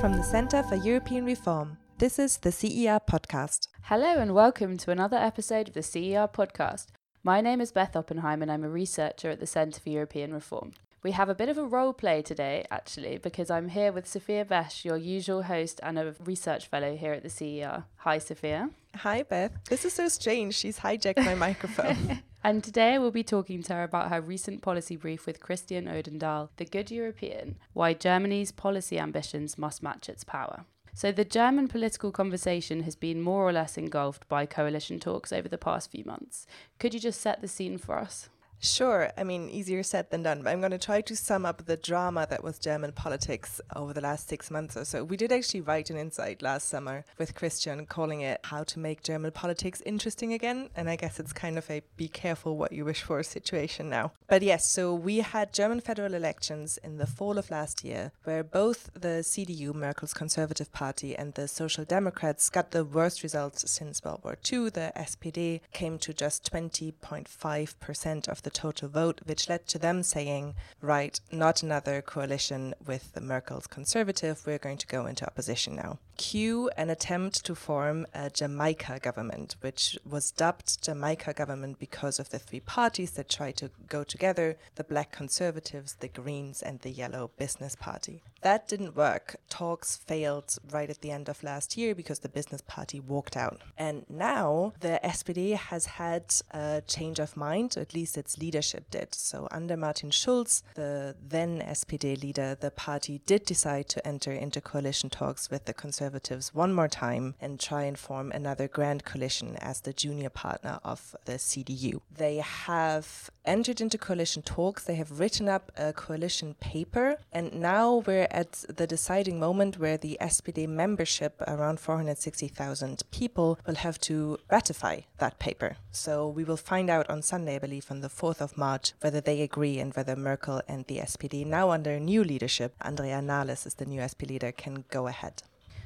From the Centre for European Reform, this is the CER podcast. Hello and welcome to another episode of the CER podcast. My name is Beth Oppenheim and I'm a researcher at the Centre for European Reform. We have a bit of a role play today, actually, because I'm here with Sophia Besch, your usual host and a research fellow here at the CER. Hi, Sophia. Hi, Beth. This is so strange. She's hijacked my microphone. and today we'll be talking to her about her recent policy brief with Christian Odendahl, The Good European Why Germany's Policy Ambitions Must Match Its Power. So, the German political conversation has been more or less engulfed by coalition talks over the past few months. Could you just set the scene for us? Sure. I mean, easier said than done. But I'm going to try to sum up the drama that was German politics over the last six months or so. We did actually write an insight last summer with Christian calling it How to Make German Politics Interesting Again. And I guess it's kind of a be careful what you wish for situation now. But yes, so we had German federal elections in the fall of last year where both the CDU, Merkel's Conservative Party, and the Social Democrats got the worst results since World War II. The SPD came to just 20.5% of the the total vote, which led to them saying, right, not another coalition with the Merkel's conservative, we're going to go into opposition now. Cue an attempt to form a Jamaica government, which was dubbed Jamaica government because of the three parties that tried to go together the Black Conservatives, the Greens, and the Yellow Business Party. That didn't work. Talks failed right at the end of last year because the Business Party walked out. And now the SPD has had a change of mind, at least its leadership did. So, under Martin Schulz, the then SPD leader, the party did decide to enter into coalition talks with the Conservatives one more time and try and form another grand coalition as the junior partner of the CDU. They have entered into coalition talks, they have written up a coalition paper, and now we're at the deciding moment where the SPD membership, around 460,000 people, will have to ratify that paper. So we will find out on Sunday, I believe, on the 4th 4th of March whether they agree and whether Merkel and the SPD, now under new leadership, Andrea Nahles is the new SPD leader, can go ahead.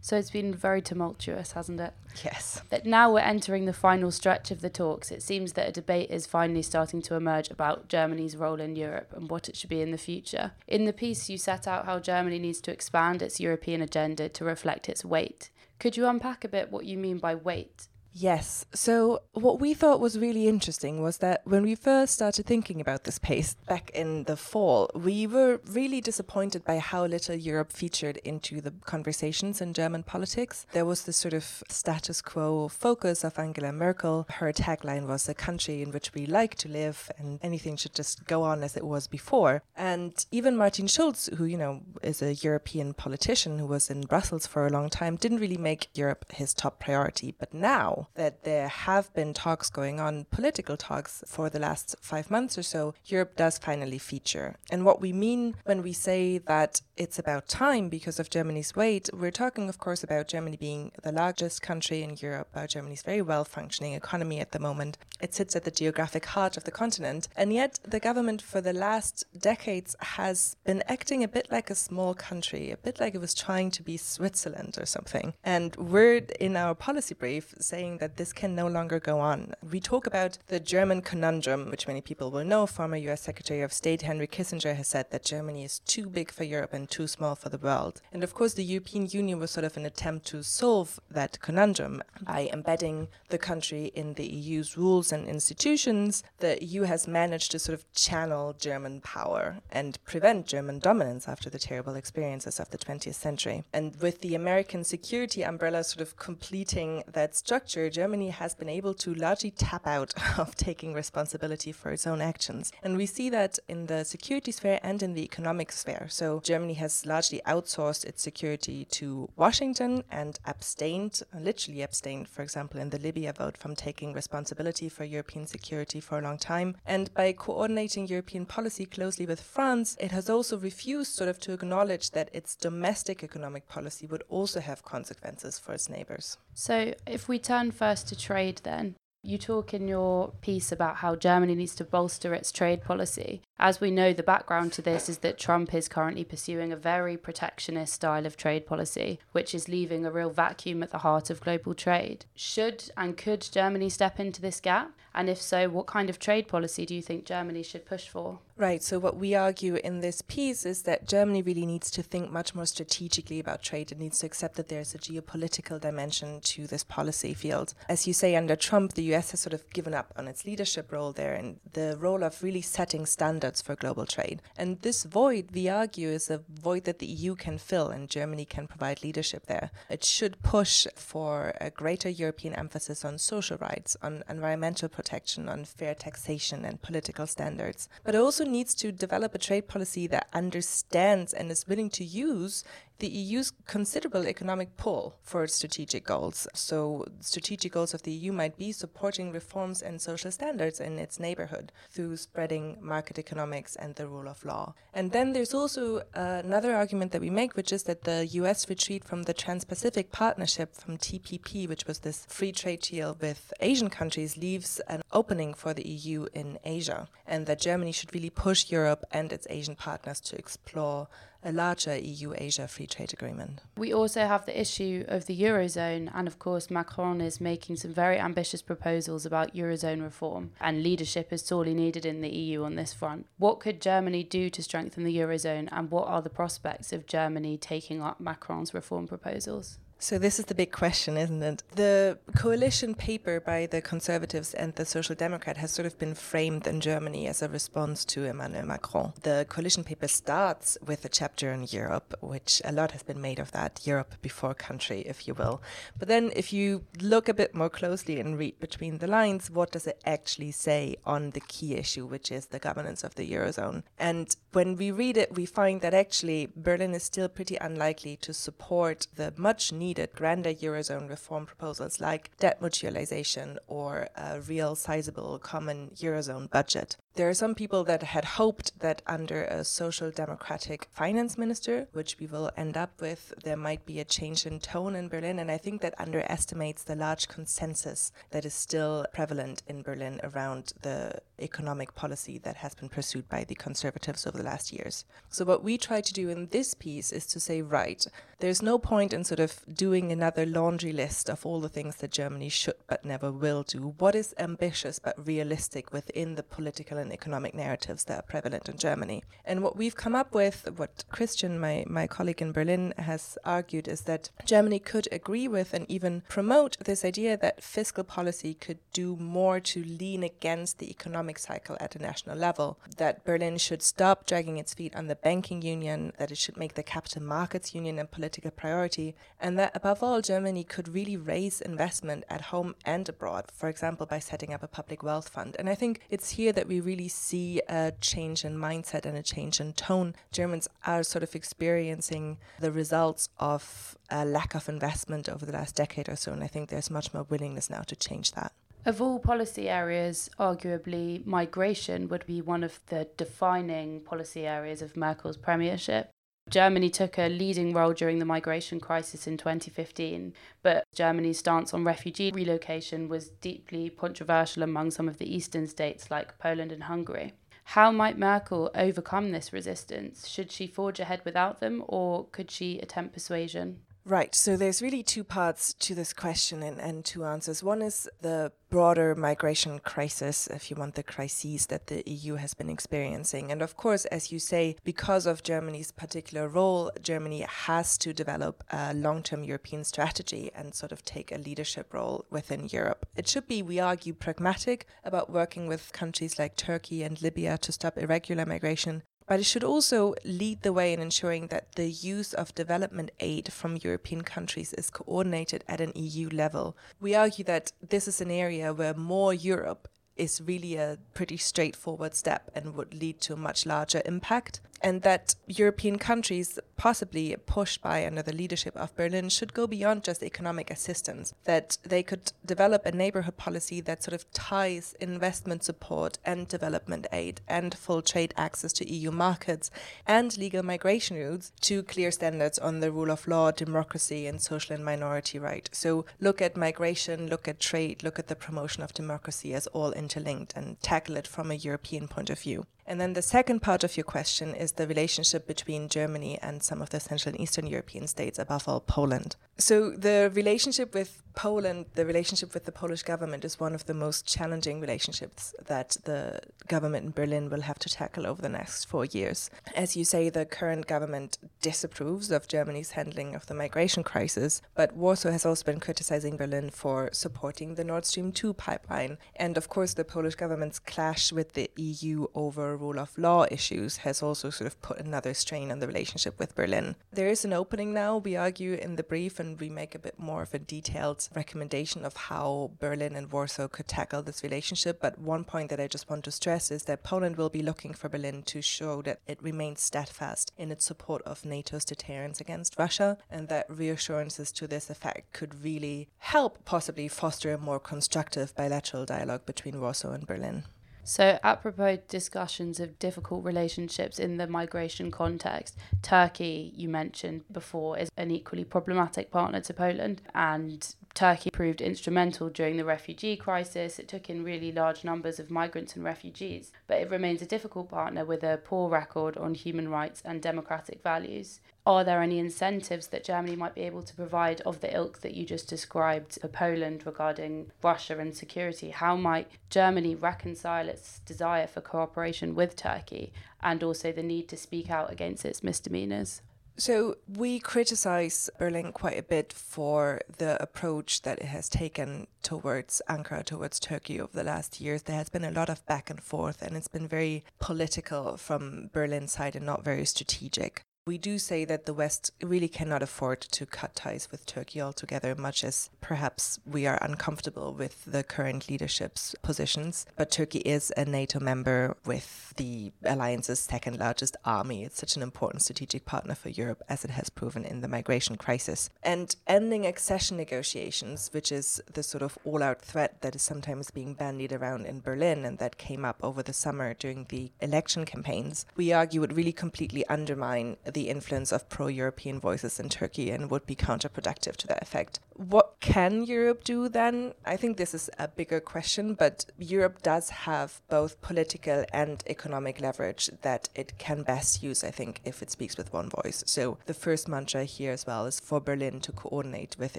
So it's been very tumultuous, hasn't it? Yes. But now we're entering the final stretch of the talks. It seems that a debate is finally starting to emerge about Germany's role in Europe and what it should be in the future. In the piece, you set out how Germany needs to expand its European agenda to reflect its weight. Could you unpack a bit what you mean by weight? Yes. So, what we thought was really interesting was that when we first started thinking about this pace back in the fall, we were really disappointed by how little Europe featured into the conversations in German politics. There was this sort of status quo focus of Angela Merkel. Her tagline was a country in which we like to live and anything should just go on as it was before. And even Martin Schulz, who, you know, is a European politician who was in Brussels for a long time, didn't really make Europe his top priority. But now, that there have been talks going on, political talks, for the last five months or so, Europe does finally feature. And what we mean when we say that it's about time because of Germany's weight, we're talking, of course, about Germany being the largest country in Europe, about Germany's very well functioning economy at the moment. It sits at the geographic heart of the continent. And yet, the government for the last decades has been acting a bit like a small country, a bit like it was trying to be Switzerland or something. And we're in our policy brief saying that this can no longer go on. We talk about the German conundrum, which many people will know. Former US Secretary of State Henry Kissinger has said that Germany is too big for Europe and too small for the world. And of course, the European Union was sort of an attempt to solve that conundrum by embedding the country in the EU's rules and institutions. The EU has managed to sort of channel German power and prevent German dominance after the terrible experiences of the 20th century. And with the American security umbrella sort of completing that structure, Germany has been able to largely tap out of taking responsibility for its own actions. And we see that in the security sphere and in the economic sphere. So Germany has largely outsourced its security to Washington and abstained, literally abstained, for example, in the Libya vote from taking responsibility for European security for a long time. And by coordinating European policy closely with France, it has also refused sort of to acknowledge that its domestic economic policy would also have consequences for its neighbors. So if we turn first to trade then. You talk in your piece about how Germany needs to bolster its trade policy. As we know, the background to this is that Trump is currently pursuing a very protectionist style of trade policy, which is leaving a real vacuum at the heart of global trade. Should and could Germany step into this gap? And if so, what kind of trade policy do you think Germany should push for? Right. So, what we argue in this piece is that Germany really needs to think much more strategically about trade. It needs to accept that there's a geopolitical dimension to this policy field. As you say, under Trump, the US has sort of given up on its leadership role there and the role of really setting standards for global trade. And this void, we argue, is a void that the EU can fill and Germany can provide leadership there. It should push for a greater European emphasis on social rights, on environmental protection, on fair taxation and political standards. But it also needs to develop a trade policy that understands and is willing to use the EU's considerable economic pull for its strategic goals. So, strategic goals of the EU might be supporting reforms and social standards in its neighborhood through spreading market economics and the rule of law. And then there's also uh, another argument that we make, which is that the US retreat from the Trans Pacific Partnership from TPP, which was this free trade deal with Asian countries, leaves an opening for the EU in Asia, and that Germany should really push Europe and its Asian partners to explore a larger EU Asia free trade agreement. We also have the issue of the Eurozone, and of course, Macron is making some very ambitious proposals about Eurozone reform, and leadership is sorely needed in the EU on this front. What could Germany do to strengthen the Eurozone, and what are the prospects of Germany taking up Macron's reform proposals? So this is the big question, isn't it? The coalition paper by the Conservatives and the Social Democrat has sort of been framed in Germany as a response to Emmanuel Macron. The coalition paper starts with a chapter on Europe, which a lot has been made of that, Europe before country, if you will. But then if you look a bit more closely and read between the lines, what does it actually say on the key issue, which is the governance of the Eurozone? And when we read it, we find that actually Berlin is still pretty unlikely to support the much needed needed grander Eurozone reform proposals like debt mutualization or a real sizable common Eurozone budget. There are some people that had hoped that under a social democratic finance minister, which we will end up with, there might be a change in tone in Berlin. And I think that underestimates the large consensus that is still prevalent in Berlin around the economic policy that has been pursued by the conservatives over the last years. So, what we try to do in this piece is to say, right, there's no point in sort of doing another laundry list of all the things that Germany should but never will do. What is ambitious but realistic within the political and economic narratives that are prevalent in Germany. And what we've come up with, what Christian, my, my colleague in Berlin, has argued is that Germany could agree with and even promote this idea that fiscal policy could do more to lean against the economic cycle at a national level, that Berlin should stop dragging its feet on the banking union, that it should make the capital markets union a political priority, and that above all, Germany could really raise investment at home and abroad, for example, by setting up a public wealth fund. And I think it's here that we really see a change in mindset and a change in tone. Germans are sort of experiencing the results of a lack of investment over the last decade or so, and I think there's much more willingness now to change that. Of all policy areas, arguably migration would be one of the defining policy areas of Merkel's premiership. Germany took a leading role during the migration crisis in 2015, but Germany's stance on refugee relocation was deeply controversial among some of the eastern states like Poland and Hungary. How might Merkel overcome this resistance? Should she forge ahead without them, or could she attempt persuasion? Right. So there's really two parts to this question and, and two answers. One is the broader migration crisis, if you want, the crises that the EU has been experiencing. And of course, as you say, because of Germany's particular role, Germany has to develop a long term European strategy and sort of take a leadership role within Europe. It should be, we argue, pragmatic about working with countries like Turkey and Libya to stop irregular migration, but it should also lead the way in ensuring that the use of development aid from European countries is coordinated at an EU level. We argue that this is an area where more Europe is really a pretty straightforward step and would lead to a much larger impact and that European countries, possibly pushed by under the leadership of Berlin, should go beyond just economic assistance, that they could develop a neighborhood policy that sort of ties investment support and development aid and full trade access to EU markets and legal migration routes to clear standards on the rule of law, democracy, and social and minority rights. So look at migration, look at trade, look at the promotion of democracy as all interlinked and tackle it from a European point of view. And then the second part of your question is the relationship between Germany and some of the Central and Eastern European states, above all Poland. So the relationship with Poland, the relationship with the Polish government is one of the most challenging relationships that the government in Berlin will have to tackle over the next four years. As you say, the current government disapproves of Germany's handling of the migration crisis, but Warsaw has also been criticizing Berlin for supporting the Nord Stream 2 pipeline. And of course, the Polish government's clash with the EU over rule of law issues has also sort of put another strain on the relationship with Berlin. There is an opening now, we argue in the brief, and we make a bit more of a detailed recommendation of how Berlin and Warsaw could tackle this relationship. But one point that I just want to stress is that Poland will be looking for Berlin to show that it remains steadfast in its support of NATO's deterrence against Russia, and that reassurances to this effect could really help possibly foster a more constructive bilateral dialogue between Warsaw and Berlin. So, apropos discussions of difficult relationships in the migration context, Turkey, you mentioned before, is an equally problematic partner to Poland, and Turkey proved instrumental during the refugee crisis. It took in really large numbers of migrants and refugees, but it remains a difficult partner with a poor record on human rights and democratic values are there any incentives that Germany might be able to provide of the ilk that you just described for Poland regarding Russia and security? How might Germany reconcile its desire for cooperation with Turkey and also the need to speak out against its misdemeanors? So, we criticize Berlin quite a bit for the approach that it has taken towards Ankara, towards Turkey over the last years. There has been a lot of back and forth, and it's been very political from Berlin's side and not very strategic. We do say that the West really cannot afford to cut ties with Turkey altogether, much as perhaps we are uncomfortable with the current leadership's positions. But Turkey is a NATO member with the alliance's second largest army. It's such an important strategic partner for Europe, as it has proven in the migration crisis. And ending accession negotiations, which is the sort of all out threat that is sometimes being bandied around in Berlin and that came up over the summer during the election campaigns, we argue would really completely undermine the influence of pro European voices in Turkey and would be counterproductive to that effect. What can Europe do then? I think this is a bigger question, but Europe does have both political and economic leverage that it can best use, I think, if it speaks with one voice. So the first mantra here as well is for Berlin to coordinate with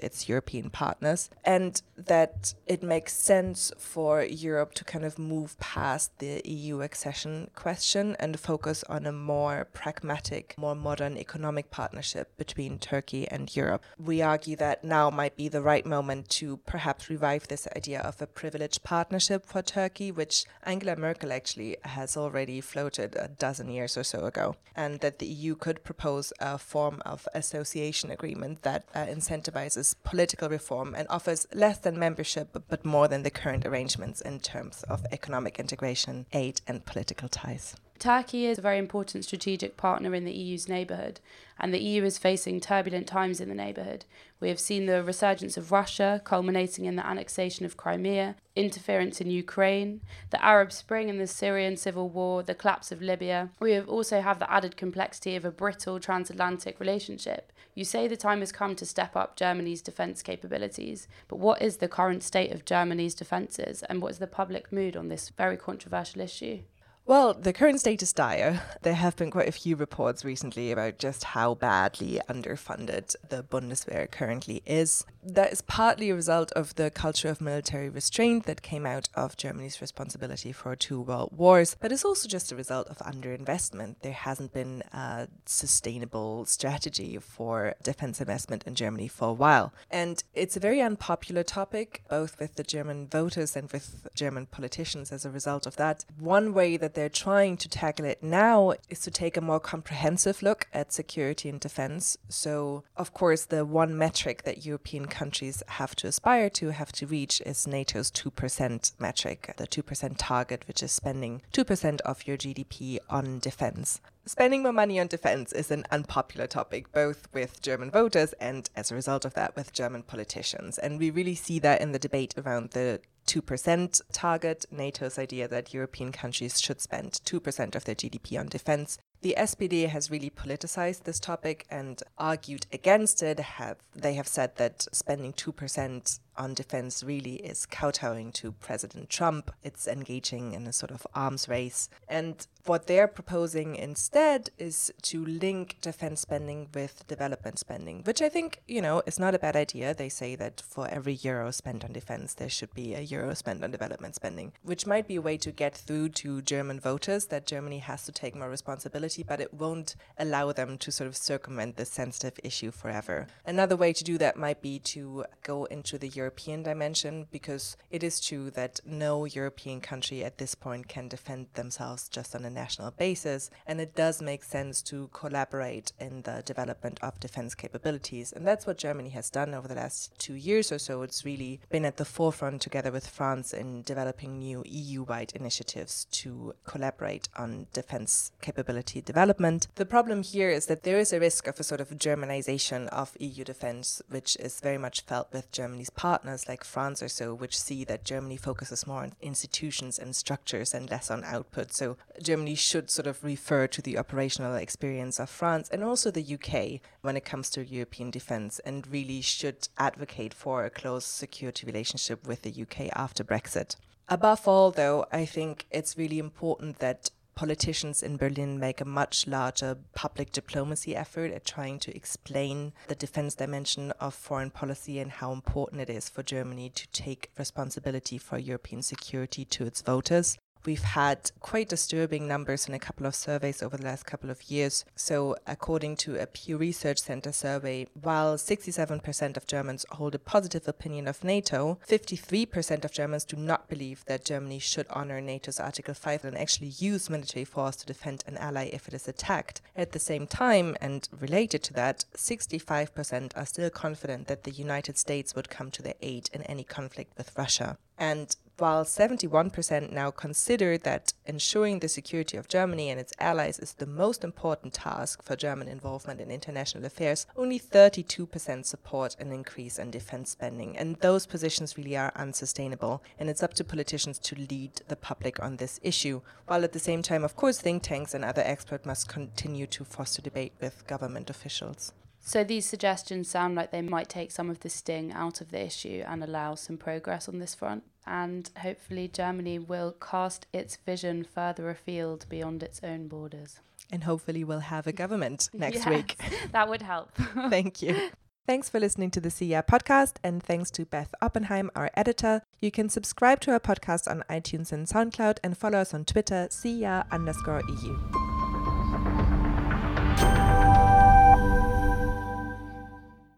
its European partners and that it makes sense for Europe to kind of move past the EU accession question and focus on a more pragmatic, more modern economic partnership between Turkey and Europe. We argue that now might be the right moment to perhaps revive this idea of a privileged partnership for Turkey, which Angela Merkel actually has already floated a dozen years or so ago, and that the EU could propose a form of association agreement that uh, incentivizes political reform and offers less than membership but more than the current arrangements in terms of economic integration, aid, and political ties. Turkey is a very important strategic partner in the EU's neighbourhood, and the EU is facing turbulent times in the neighbourhood. We have seen the resurgence of Russia, culminating in the annexation of Crimea, interference in Ukraine, the Arab Spring and the Syrian civil war, the collapse of Libya. We have also have the added complexity of a brittle transatlantic relationship. You say the time has come to step up Germany's defence capabilities, but what is the current state of Germany's defences, and what is the public mood on this very controversial issue? Well, the current state is dire. There have been quite a few reports recently about just how badly underfunded the Bundeswehr currently is. That is partly a result of the culture of military restraint that came out of Germany's responsibility for two world wars, but it's also just a result of underinvestment. There hasn't been a sustainable strategy for defense investment in Germany for a while. And it's a very unpopular topic, both with the German voters and with German politicians as a result of that. One way that they're trying to tackle it now is to take a more comprehensive look at security and defense. So, of course, the one metric that European countries have to aspire to, have to reach, is NATO's 2% metric, the 2% target, which is spending 2% of your GDP on defense. Spending more money on defense is an unpopular topic, both with German voters and, as a result of that, with German politicians. And we really see that in the debate around the 2% target, NATO's idea that European countries should spend 2% of their GDP on defense. The SPD has really politicized this topic and argued against it. Have they have said that spending 2% on defense really is kowtowing to President Trump. It's engaging in a sort of arms race. And what they're proposing instead is to link defense spending with development spending, which I think, you know, is not a bad idea. They say that for every euro spent on defense, there should be a euro spent on development spending, which might be a way to get through to German voters that Germany has to take more responsibility, but it won't allow them to sort of circumvent this sensitive issue forever. Another way to do that might be to go into the European dimension, because it is true that no European country at this point can defend themselves just on a national basis, and it does make sense to collaborate in the development of defense capabilities. And that's what Germany has done over the last two years or so. It's really been at the forefront together with France in developing new EU wide initiatives to collaborate on defense capability development. The problem here is that there is a risk of a sort of Germanization of EU defense, which is very much felt with Germany's partners like France or so, which see that Germany focuses more on institutions and structures and less on output. So Germany should sort of refer to the operational experience of France and also the UK when it comes to European defense and really should advocate for a close security relationship with the UK after Brexit. Above all, though, I think it's really important that politicians in Berlin make a much larger public diplomacy effort at trying to explain the defense dimension of foreign policy and how important it is for Germany to take responsibility for European security to its voters. We've had quite disturbing numbers in a couple of surveys over the last couple of years. So, according to a Pew Research Center survey, while 67% of Germans hold a positive opinion of NATO, 53% of Germans do not believe that Germany should honor NATO's Article 5 and actually use military force to defend an ally if it is attacked. At the same time, and related to that, 65% are still confident that the United States would come to their aid in any conflict with Russia. And while 71% now consider that ensuring the security of Germany and its allies is the most important task for German involvement in international affairs, only 32% support an increase in defense spending. And those positions really are unsustainable. And it's up to politicians to lead the public on this issue, while at the same time, of course, think tanks and other experts must continue to foster debate with government officials. So these suggestions sound like they might take some of the sting out of the issue and allow some progress on this front and hopefully Germany will cast its vision further afield beyond its own borders. And hopefully we'll have a government next yes, week. that would help. Thank you. Thanks for listening to the CER podcast, and thanks to Beth Oppenheim, our editor. You can subscribe to our podcast on iTunes and SoundCloud and follow us on Twitter, CER underscore EU.